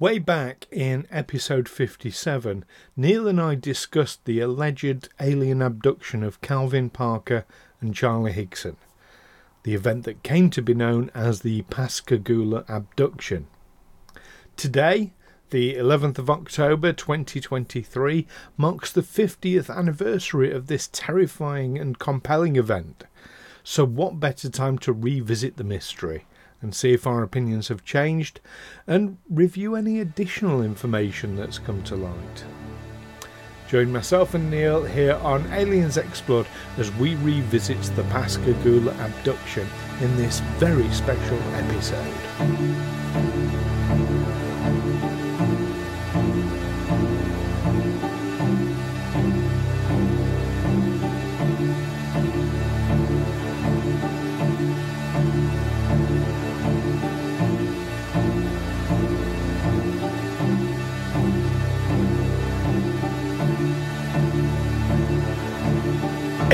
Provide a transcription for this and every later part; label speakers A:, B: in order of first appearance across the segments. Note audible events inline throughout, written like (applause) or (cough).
A: Way back in episode 57, Neil and I discussed the alleged alien abduction of Calvin Parker and Charlie Hickson, the event that came to be known as the Pascagoula abduction. Today, the 11th of October 2023, marks the 50th anniversary of this terrifying and compelling event. So, what better time to revisit the mystery? And see if our opinions have changed and review any additional information that's come to light. Join myself and Neil here on Aliens Explored as we revisit the Pascagoula abduction in this very special episode.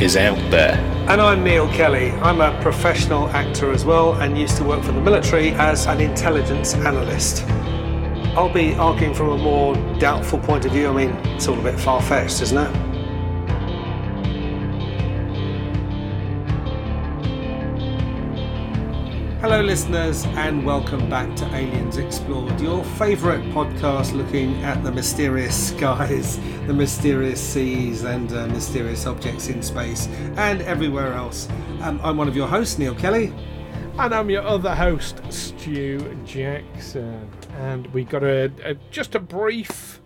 A: is out there.
B: And I'm Neil Kelly. I'm a professional actor as well and used to work for the military as an intelligence analyst. I'll be arguing from a more doubtful point of view. I mean, it's all a bit far fetched, isn't it? Hello, listeners, and welcome back to Aliens Explored, your favourite podcast looking at the mysterious (laughs) skies, the mysterious seas, and uh, mysterious objects in space and everywhere else. Um, I'm one of your hosts, Neil Kelly.
A: And I'm your other host, Stu Jackson. And we got a, a just a brief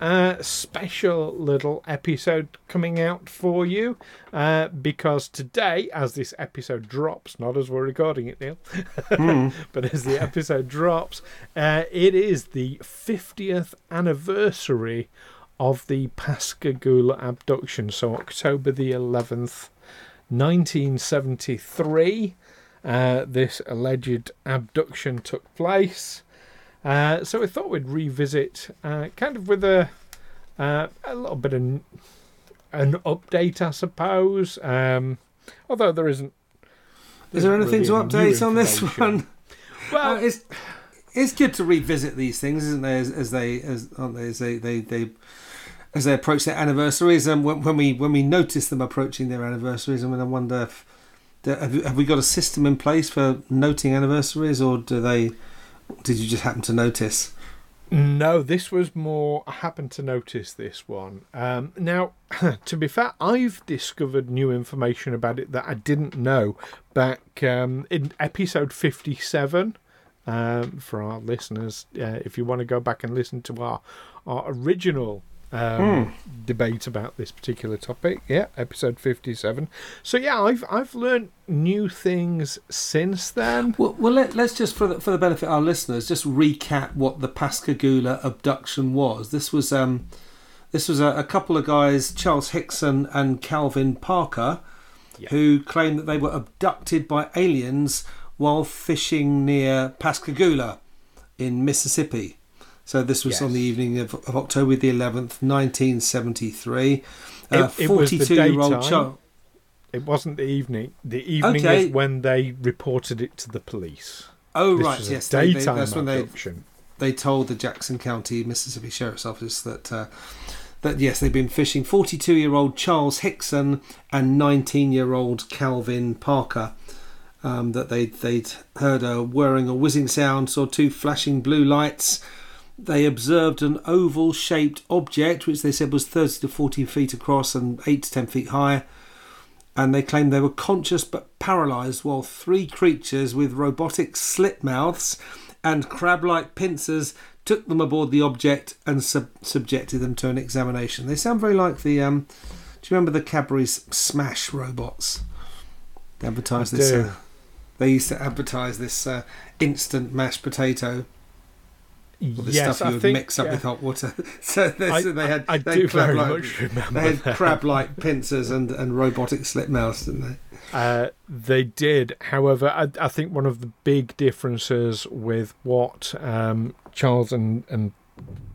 A: uh, special little episode coming out for you uh, because today, as this episode drops, not as we're recording it, Neil, mm. (laughs) but as the episode drops, uh, it is the 50th anniversary of the Pascagoula abduction. So, October the 11th, 1973, uh, this alleged abduction took place. Uh, so we thought we'd revisit, uh, kind of with a uh, a little bit of an update, I suppose. Um, although there isn't.
B: Is there anything really to update on this one? (laughs) Well, uh, it's it's good to revisit these things, isn't there? As, as they as aren't they as they they, they as they approach their anniversaries, and when, when we when we notice them approaching their anniversaries, I mean, I wonder if have, have we got a system in place for noting anniversaries, or do they? Did you just happen to notice?
A: No, this was more. I happened to notice this one. Um, now, (laughs) to be fair, I've discovered new information about it that I didn't know back um, in episode 57. Um, for our listeners, uh, if you want to go back and listen to our, our original um, mm. debate about this particular topic. Yeah, episode fifty-seven. So yeah, I've I've learned new things since then.
B: Well, well let, us just for the, for the benefit of our listeners, just recap what the Pascagoula abduction was. This was um, this was a, a couple of guys, Charles Hickson and Calvin Parker, yeah. who claimed that they were abducted by aliens while fishing near Pascagoula in Mississippi. So this was yes. on the evening of, of, October the 11th, 1973.
A: Uh, 42 year old child. It wasn't the evening. The evening okay. is when they reported it to the police.
B: Oh, this right, yes. Daytime they, they, that's when they, they told the Jackson County, Mississippi Sheriff's Office that. Uh, that yes, they've been fishing 42 year old Charles Hickson and 19 year old Calvin Parker. Um, that they'd, they'd heard a whirring or whizzing sound, saw two flashing blue lights, they observed an oval shaped object, which they said was 30 to 40 feet across and 8 to 10 feet high. And they claimed they were conscious but paralyzed, while three creatures with robotic slit mouths and crab like pincers took them aboard the object and sub- subjected them to an examination. They sound very like the. Um, do you remember the Cadbury's Smash robots? They advertised this. Uh, they used to advertise this uh, instant mashed potato All the
A: yes,
B: stuff you
A: I
B: would
A: think,
B: mix up
A: yeah.
B: with hot water. (laughs) so,
A: I,
B: so they had.
A: I, I
B: they
A: do very
B: crab-like-
A: much remember
B: They had crab-like pincers and, and robotic slit mouths, didn't they?
A: Uh, they did. However, I, I think one of the big differences with what um, Charles and, and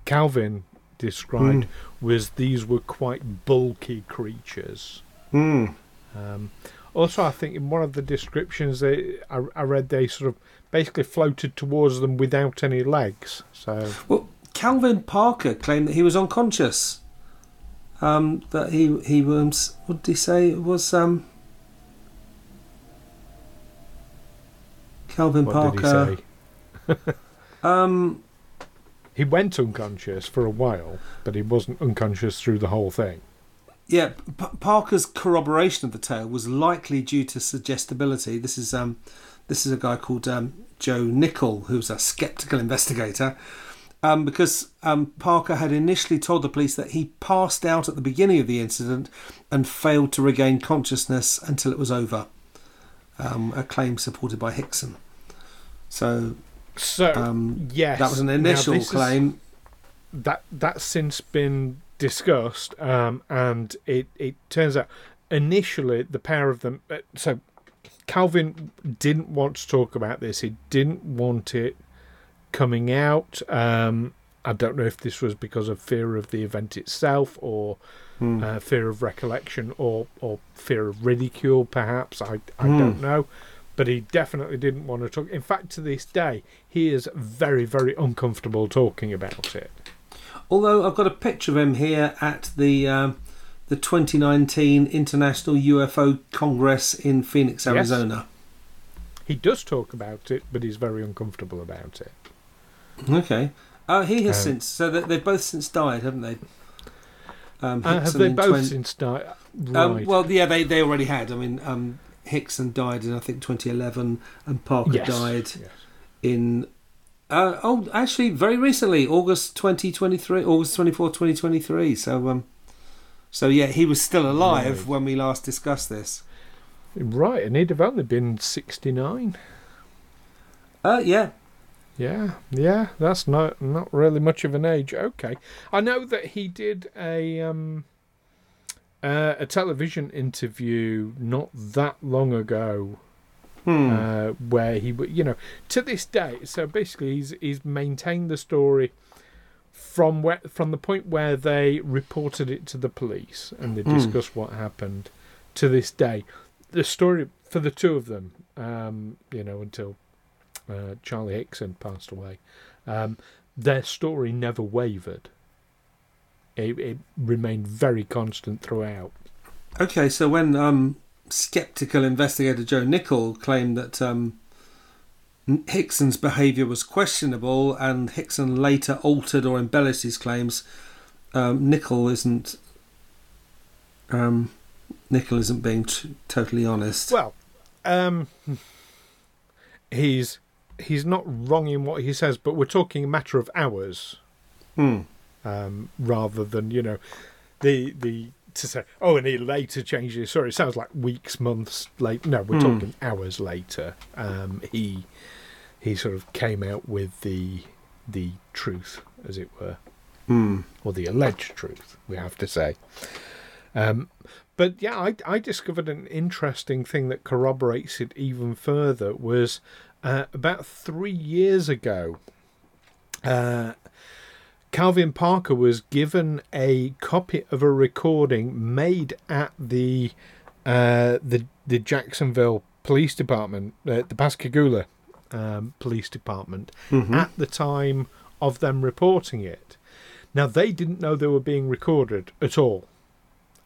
A: Calvin described was these were quite bulky creatures.
B: Hmm.
A: Um, also, I think in one of the descriptions they, I, I read they sort of basically floated towards them without any legs. So
B: Well, Calvin Parker claimed that he was unconscious. Um, that he he was. What did he say? It was um. Calvin
A: what
B: Parker.
A: did he say? (laughs)
B: Um,
A: He went unconscious for a while, but he wasn't unconscious through the whole thing.
B: yeah, P- Parker's corroboration of the tale was likely due to suggestibility. This is um, this is a guy called um, Joe Nickell, who's a skeptical investigator. Um, because um, Parker had initially told the police that he passed out at the beginning of the incident and failed to regain consciousness until it was over. Um, a claim supported by Hickson. So
A: So
B: um,
A: yes,
B: that was an initial
A: this is-
B: claim.
A: that that's since been discussed, um, and it it turns out initially the pair of them. Uh, so Calvin didn't want to talk about this. He didn't want it coming out. Um, I don't know if this was because of fear of the event itself, or
B: Hmm.
A: uh, fear of recollection, or or fear of ridicule. Perhaps I I
B: Hmm.
A: don't know. But he definitely didn't want to talk. In fact, to this day, he is very, very uncomfortable talking about it.
B: Although I've got a picture of him here at the um, the 2019 International UFO Congress in Phoenix, Arizona. Yes.
A: He does talk about it, but he's very uncomfortable about it.
B: Okay. Uh, he has
A: Um,
B: since so they've both since died, haven't they? Um,
A: Uh, have they both
B: 20
A: since died? Right.
B: Um, well, yeah, they, they already had. I mean, um, Hickson died in I think 2011, and Parker
A: yes.
B: died
A: Yes.
B: in uh, oh, actually, very recently, August 2023, August 24, 2023. So, um, so yeah, he was still alive
A: Right.
B: when we last discussed this.
A: Right, and he'd have only been 69.
B: Uh, yeah,
A: Yeah, yeah, that's not not really much of an age. Okay, I know that he did a um, uh, a television interview not that long ago,
B: Hmm.
A: uh, where he, you know, to this day. So basically, he's he's maintained the story from where from the point where they reported it to the police and they
B: Hmm.
A: discussed what happened to this day. The story for the two of them, um, you know, until uh, Charlie Hickson passed away, um, their story never wavered. It, it remained very constant throughout.
B: Okay, so when um, skeptical investigator Joe Nickell claimed that um, Hickson's behaviour was questionable, and Hickson later altered or embellished his claims, um, Nickell isn't. Um, Nickell isn't being t- totally honest.
A: Well, um, he's he's not wrong in what he says, but we're talking a matter of hours
B: Hmm.
A: um, rather than you know the the to say oh and he later changed his story. It sounds like weeks, months late. No, we're
B: Hmm.
A: talking hours later. Um, he he sort of came out with the the truth, as it were
B: Hmm.
A: or the alleged truth, we have to say. Um, but yeah, I, I discovered an interesting thing that corroborates it even further. Was uh, about three years ago, uh, Calvin Parker was given a copy of a recording made at the uh, the the Jacksonville Police Department, uh, the Pascagoula um, Police Department,
B: Mhm.
A: at the time of them reporting it. Now they didn't know they were being recorded at all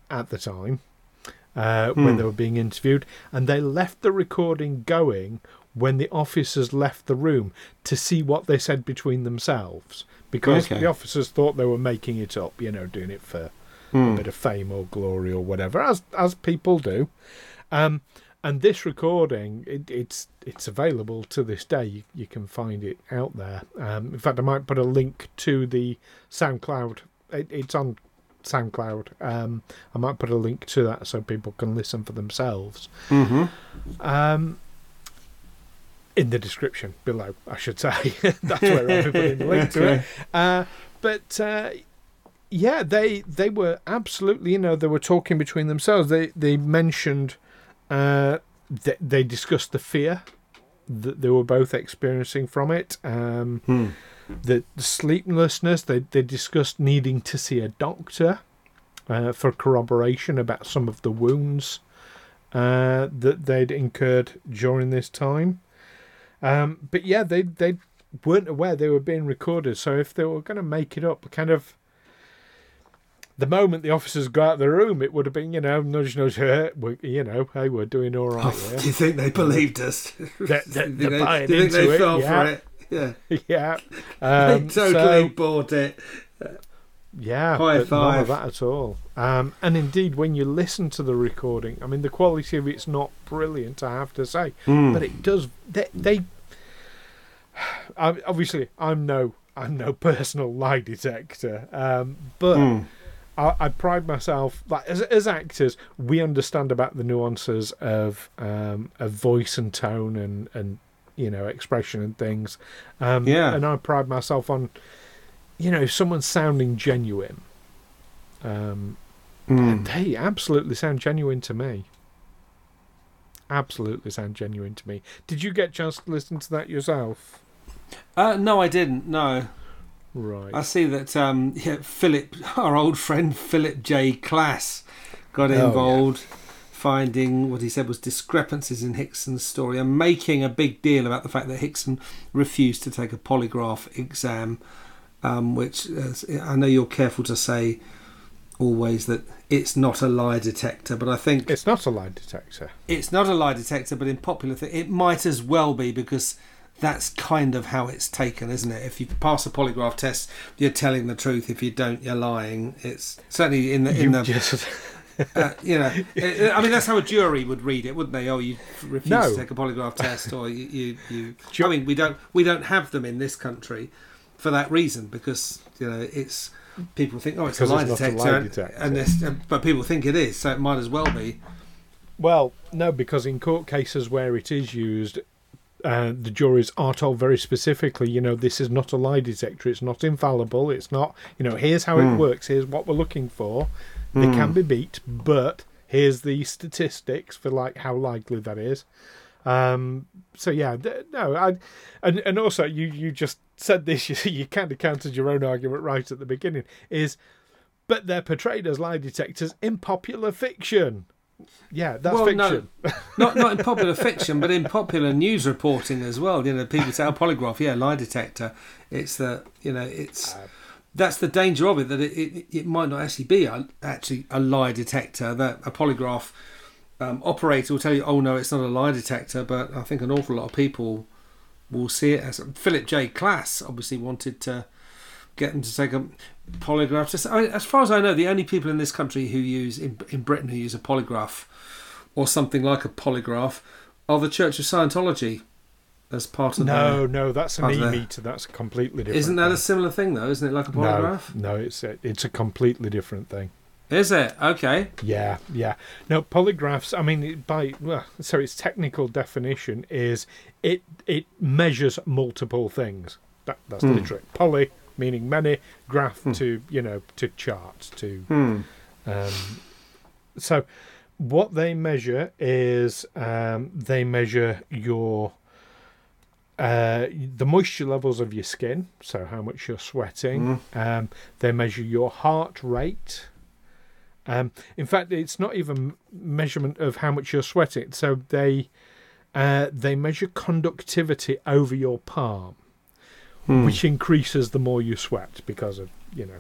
A: at the time uh, when
B: Hmm.
A: they were being interviewed, and they left the recording going when the officers left the room to see what they said between themselves because
B: Okay.
A: the officers thought they were making it up, you know, doing it for
B: Hmm.
A: a bit of fame or glory or whatever, as as people do. Um, and this recording, it, it's it's available to this day. You, you can find it out there. Um, in fact, I might put a link to the SoundCloud. It, it's on SoundCloud. Um, I might put a link to that so people can listen for themselves.
B: Mhm.
A: Um, in the description below, I should say. (laughs) That's where I'll be putting the link to it. Uh, but uh, yeah, they they were absolutely, you know, they were talking between themselves. They they mentioned, uh, they, they discussed the fear that they were both experiencing from it. Um,
B: hmm.
A: the, the, sleeplessness. They they discussed needing to see a doctor uh, for corroboration about some of the wounds uh, that they'd incurred during this time. Um, but yeah, they they weren't aware they were being recorded. So if they were going to make it up, kind of the moment the officers got out of the room, it would have been, you know, nudge, nudge, (laughs) you know, hey, we're doing all right. Oh,
B: yeah. Do you think they believed us? (laughs)
A: They're, they're, they're they, buying do you think they it, yeah. for it?
B: Yeah. (laughs)
A: yeah. Um,
B: they totally so, bought it.
A: Yeah, High five. none of that at all. Um, and indeed, when you listen to the recording, I mean, the quality of it's not brilliant, I have to say,
B: mm.
A: but it does. They, they (sighs) obviously, I'm no, I'm no personal lie detector, um, but. Mm. I, I, pride myself like as as actors, we understand about the nuances of um, of voice and tone and and you know expression and things. Um,
B: yeah,
A: and I pride myself on you know, if someone's sounding genuine, um, mm. they absolutely sound genuine to me. Absolutely sound genuine to me. Did you get a chance to listen to that yourself?
B: Uh, no, I didn't. No.
A: Right.
B: I see that um, (laughs) yeah, Philip, our old friend Philip J. Klass, got involved, oh, yeah. finding what he said was discrepancies in Hickson's story and making a big deal about the fact that Hickson refused to take a polygraph exam um, which uh, I know you're careful to say always that it's not a lie detector, but I think
A: it's not a lie detector.
B: It's not a lie detector, but in popular thing, it might as well be because that's kind of how it's taken, isn't it? If you pass a polygraph test, you're telling the truth. If you don't, you're lying. It's certainly in the in you the. Just... (laughs) uh, you know, I mean, that's how a jury would read it, wouldn't they? Oh, you refuse no. to take a polygraph test, or you, you, you. I mean, we don't, we don't have them in this country for that reason because you know it's people think oh it's, a lie, it's detector, a lie detector, and, and but people think it is, so it might as well be.
A: Well, no, because in court cases where it is used, uh, the juries are told very specifically, you know, this is not a lie detector. It's not infallible. It's not, you know, here's how mm. it hmm. works. Here's what we're looking for. They mm. can be beat, but here's the statistics for like how likely that is. Um, so yeah, no, I, and and also you you just said this. (laughs) You, you kind of countered your own argument right at the beginning. Is but they're portrayed as lie detectors in popular fiction. Yeah, that's well, fiction.
B: No, (laughs) not not in popular fiction, but in popular news reporting as well. You know, people say, "Oh, polygraph, yeah, lie detector." It's the you know, it's uh, that's the danger of it that it, it, it might not actually be a, actually a lie detector. That a polygraph um, operator will tell you, "Oh no, it's not a lie detector," but I think an awful lot of people will see it as Philip J. Klass obviously wanted to get them to take a polygraph as far as I know, the only people in this country who use in, in Britain who use a polygraph or something like a polygraph are the Church of Scientology as part of
A: no, the, no, that's an e-meter. That's a completely different.
B: Isn't that thing. a similar thing though? Isn't it like a polygraph?
A: No, no, it's a, it's a completely different thing.
B: Is it okay?
A: Yeah, yeah. No polygraphs. I mean, by well, so its technical definition is it it measures multiple things. That that's mm. the trick. Poly meaning many, graph mm. to you know to chart to.
B: Mm.
A: Um, so, what they measure is um, they measure your uh, the moisture levels of your skin, so how much you're sweating. Mm. Um, they measure your heart rate. Um, in fact, it's not even measurement of how much you're sweating. So they uh, they measure conductivity over your palm, hmm. which increases the more you sweat because of you know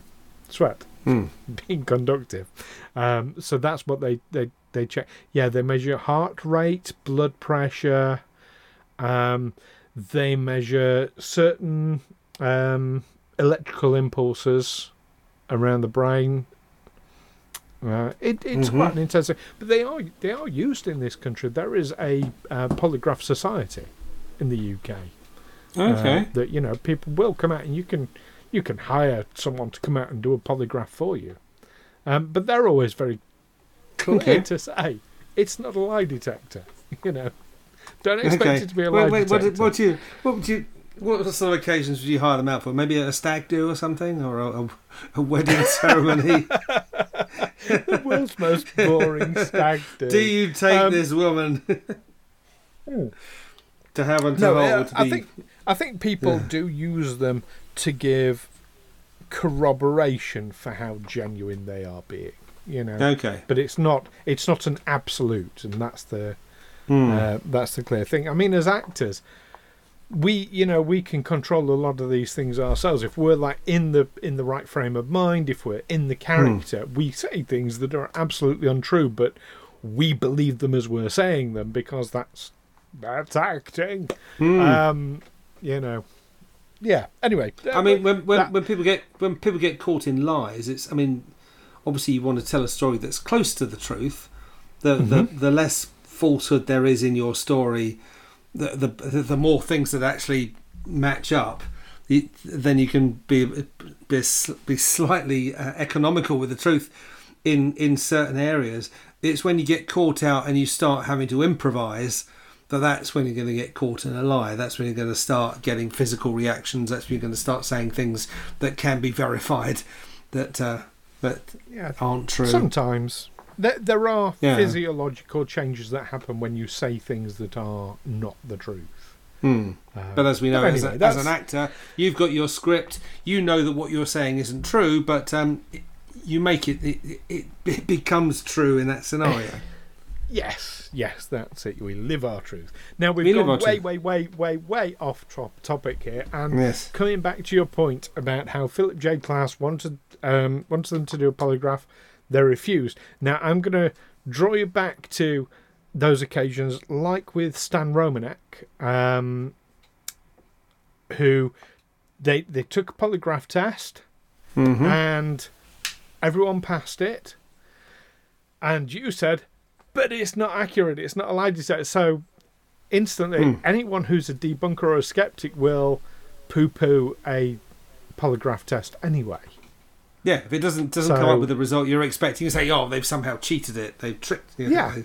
A: sweat
B: hmm. (laughs)
A: being conductive. Um, so that's what they, they they check. Yeah, they measure heart rate, blood pressure. Um, they measure certain um, electrical impulses around the brain uh, it, it's mm-hmm. quite an intensive, but they are they are used in this country. There is a uh, polygraph society in the UK.
B: Okay.
A: Uh, that you know people will come out and you can you can hire someone to come out and do a polygraph for you, um, but they're always very clear okay. to say it's not a lie detector. (laughs) You know, Don't expect okay. it to be a lie wait, wait,
B: what, what do you? What would you? What sort of occasions would you hire them out for? Maybe a stag do or something, or a, a, a wedding (laughs) ceremony?
A: the world's most boring stag (laughs) do.
B: Do you take um, this woman hmm. to have and to no, hold?
A: I think I think people yeah. do use them to give corroboration for how genuine they are being. You know.
B: Okay.
A: But it's not. It's not an absolute, and that's the. Mm. Uh, that's the clear thing. I mean, as actors, we you know we can control a lot of these things ourselves if we're like in the in the right frame of mind if we're in the character mm. we say things that are absolutely untrue but we believe them as we're saying them because that's that's acting mm. um you know yeah anyway
B: i mean when when, that, when people get when people get caught in lies it's i mean obviously you want to tell a story that's close to the truth the mm-hmm. the, the less falsehood there is in your story the the the more things that actually match up, then you can be be, be slightly uh, economical with the truth in in certain areas. It's when you get caught out and you start having to improvise that that's when you're going to get caught in a lie. That's when you're going to start getting physical reactions. That's when you're going to start saying things that can be verified that uh, that yeah, aren't true.
A: Sometimes there, there are yeah. physiological changes that happen when you say things that are not the truth.
B: Hmm. Um, but as we know, anyway, as, a, as, an actor, you've got your script. You know that what you're saying isn't true, but um, you make it it, it it, (laughs) becomes true in that scenario. (laughs)
A: yes, yes, that's it. We live our truth. Now we've we gone way, way, way, way, way off topic here, and yes. coming back to your point about how Philip J. Klass wanted um, wanted them to do a polygraph they refused. Now, I'm going to draw you back to those occasions, like with Stan Romanek, um, who they they took a polygraph test mm-hmm. and everyone passed it, and you said, but it's not accurate. It's not a lie detector. So instantly, mm. anyone who's a debunker or a skeptic will poo-poo a polygraph test anyway.
B: Yeah, if it doesn't doesn't so, come up with the result you're expecting, you say, "Oh, they've somehow cheated it. They've tricked." You
A: know, yeah.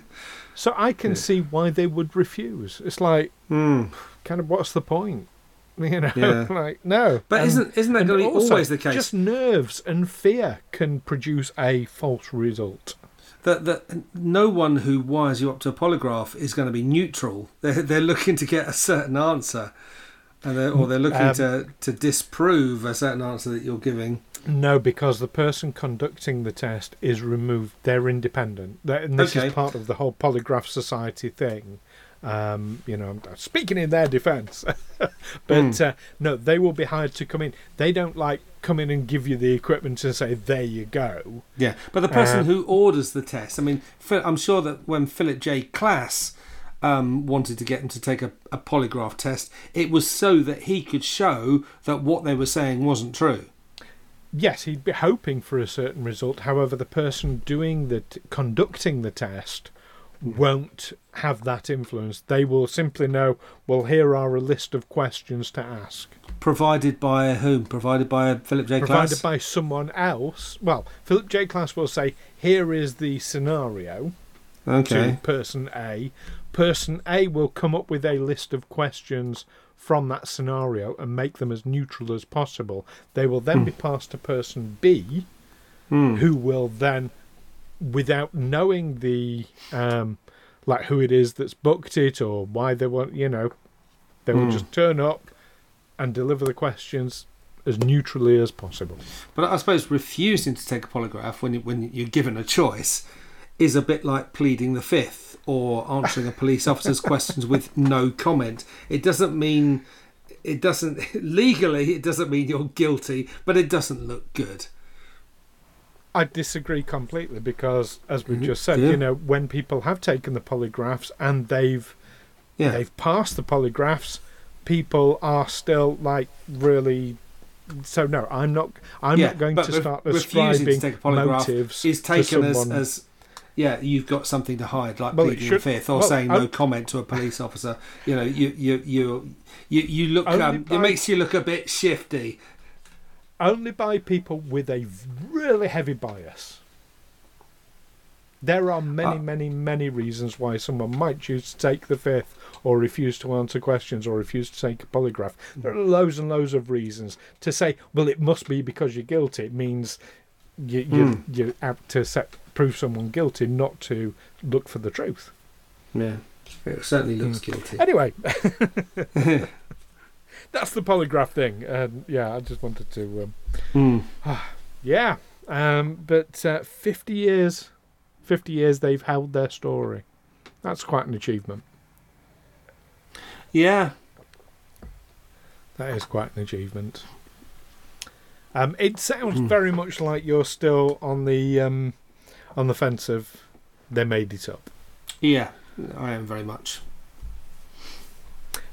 A: So I can yeah. see why they would refuse. It's like, mm. kind of, what's the point? (laughs) You know, yeah. (laughs) like no.
B: But and, isn't isn't that always the case?
A: Just nerves and fear can produce a false result.
B: That that no one who wires you up to a polygraph is going to be neutral. (laughs) They're they're looking to get a certain answer, and they're, or they're looking um, to to disprove a certain answer that you're giving.
A: No, because the person conducting the test is removed. They're independent. They're, and this okay. is part of the whole polygraph society thing. Um, you know, speaking in their defence, (laughs) but mm. uh, no, they will be hired to come in. They don't like come in and give you the equipment and say, "There you go."
B: Yeah, but the person uh, who orders the test, I mean, I'm sure that when Philip J. Klass um, wanted to get him to take a, a polygraph test, it was so that he could show that what they were saying wasn't true
A: yes, he'd be hoping for a certain result. However, the person doing the t- conducting the test won't have that influence. They will simply know, well, here are a list of questions to ask.
B: Provided by whom? Provided by Philip J.
A: Provided
B: Klass?
A: by someone else. Well, Philip J. Klass will say, here is the scenario
B: okay.
A: to person A. Person A will come up with a list of questions from that scenario and make them as neutral as possible. They will then mm. be passed to person B, mm. who will then, without knowing the um, like who it is that's booked it or why they want, you know, they will mm. just turn up and deliver the questions as neutrally as possible.
B: But I suppose refusing to take a polygraph when when you're given a choice is a bit like pleading the fifth or answering a police officer's (laughs) questions with no comment. It doesn't mean it doesn't (laughs) legally it doesn't mean you're guilty, but it doesn't look good.
A: I disagree completely because, as we mm-hmm. just said, yeah. you know, when people have taken the polygraphs and they've yeah. they've passed the polygraphs, people are still like really. So no, I'm not. I'm yeah, not going to start ascribing to take a polygraph motives.
B: Is taken as, as yeah, you've got something to hide, like well, pleading fifth or well, saying no comment to a police officer. You know, you you you you, you look. Um, it makes you look a bit shifty.
A: Only by people with a really heavy bias. There are many, uh, many, many reasons why someone might choose to take the fifth or refuse to answer questions or refuse to take a polygraph. There are loads and loads of reasons. To say, well, it must be because you're guilty, it means you, you, mm. you're out to set, prove someone guilty, not to look for the truth.
B: Yeah, it certainly looks mm. guilty.
A: Anyway, (laughs) (laughs) that's the polygraph thing. And yeah, I just wanted to. Um, mm. (sighs) yeah, um, but uh, 50 years, 50 years they've held their story. That's quite an achievement.
B: Yeah.
A: That is quite an achievement. Um, it sounds mm. very much like you're still on the um, on the fence of they made it up.
B: Yeah, I am very much.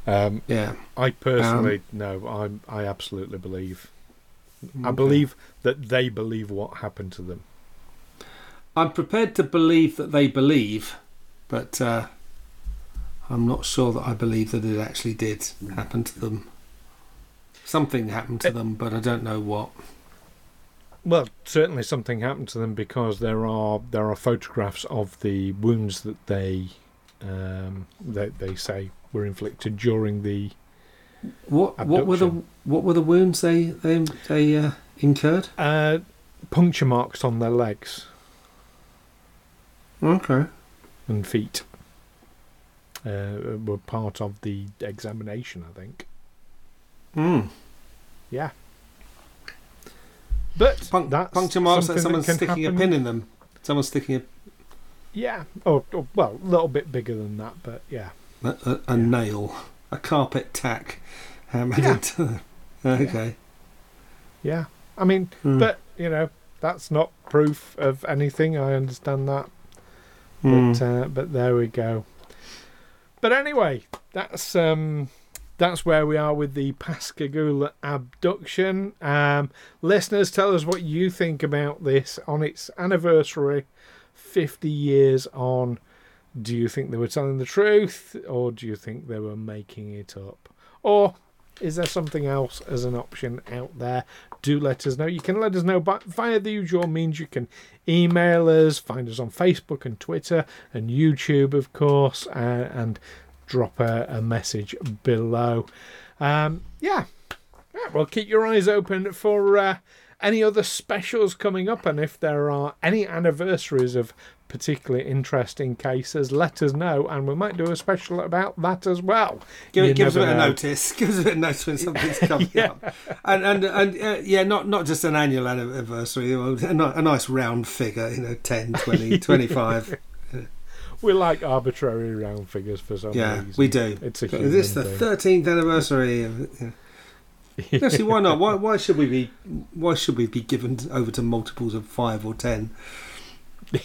A: Um,
B: yeah,
A: I personally um, no, I I absolutely believe. Okay. I believe that they believe what happened to them.
B: I'm prepared to believe that they believe, but uh, I'm not sure that I believe that it actually did happen to them. Something happened to it, them, but I don't know what.
A: Well, certainly something happened to them because there are there are photographs of the wounds that they um, they, they say were inflicted during the
B: what abduction. what were the what were the wounds they they they uh, incurred?
A: Uh, puncture marks on their legs.
B: Okay.
A: And feet uh, were part of the examination, I think.
B: Hmm.
A: Yeah.
B: But Pun- puncture marks that someone's that sticking happen. a pin in them. Someone's sticking a.
A: Yeah. Oh, oh, well, a little bit bigger than that, but yeah.
B: A, a, a yeah. nail, a carpet tack hammered yeah. into them. Okay.
A: Yeah. I mean, mm. but you know, that's not proof of anything. I understand that. Mm. But uh, but there we go. But anyway, that's um, that's where we are with the Pascagoula abduction. Um, listeners, tell us what you think about this on its anniversary, 50 years on. Do you think they were telling the truth, or do you think they were making it up? Or is there something else as an option out there? Do let us know. You can let us know by, via the usual means. You can email us, find us on Facebook and Twitter and YouTube, of course, uh, and drop a, a message below. Um, yeah. yeah, well, keep your eyes open for uh, any other specials coming up, and if there are any anniversaries of particularly interesting cases, let us know, and we might do a special about that as well.
B: Give, give us a bit know. of notice. (laughs) Give us a bit of notice when something's (laughs) coming yeah. up, and and and uh, yeah, not not just an annual anniversary, a, a nice round figure, you know, 10, 20, (laughs) 25.
A: we like arbitrary round figures for some
B: yeah,
A: reason.
B: Yeah, we do. It's a Is this the thirteenth anniversary of? Yeah. Actually, why not? Why (laughs) why should we be why should we be given over to multiples of five or ten?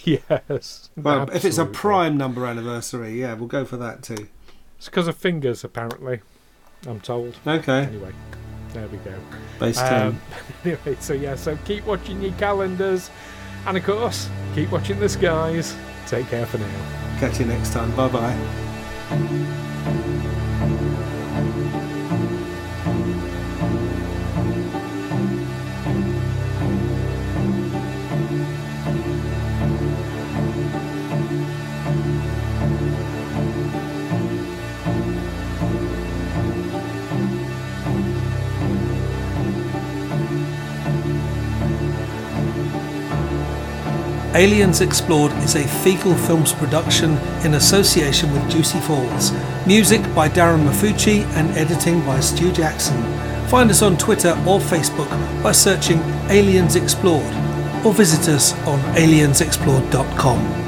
A: Yes.
B: Well, if it's a prime number anniversary, yeah, we'll go for that too.
A: It's because of fingers, apparently. I'm told.
B: Okay.
A: Anyway, there we go.
B: Base ten. Um, (laughs)
A: anyway, so yeah, so keep watching your calendars, and of course, keep watching the skies. Take care for now.
B: Catch you next time. Bye bye. Aliens Explored is a Feegle Films production in association with Juicy Falls. Music by Darren Maffucci and editing by Stu Jackson. Find us on Twitter or Facebook by searching Aliens Explored or visit us on aliensexplored.com.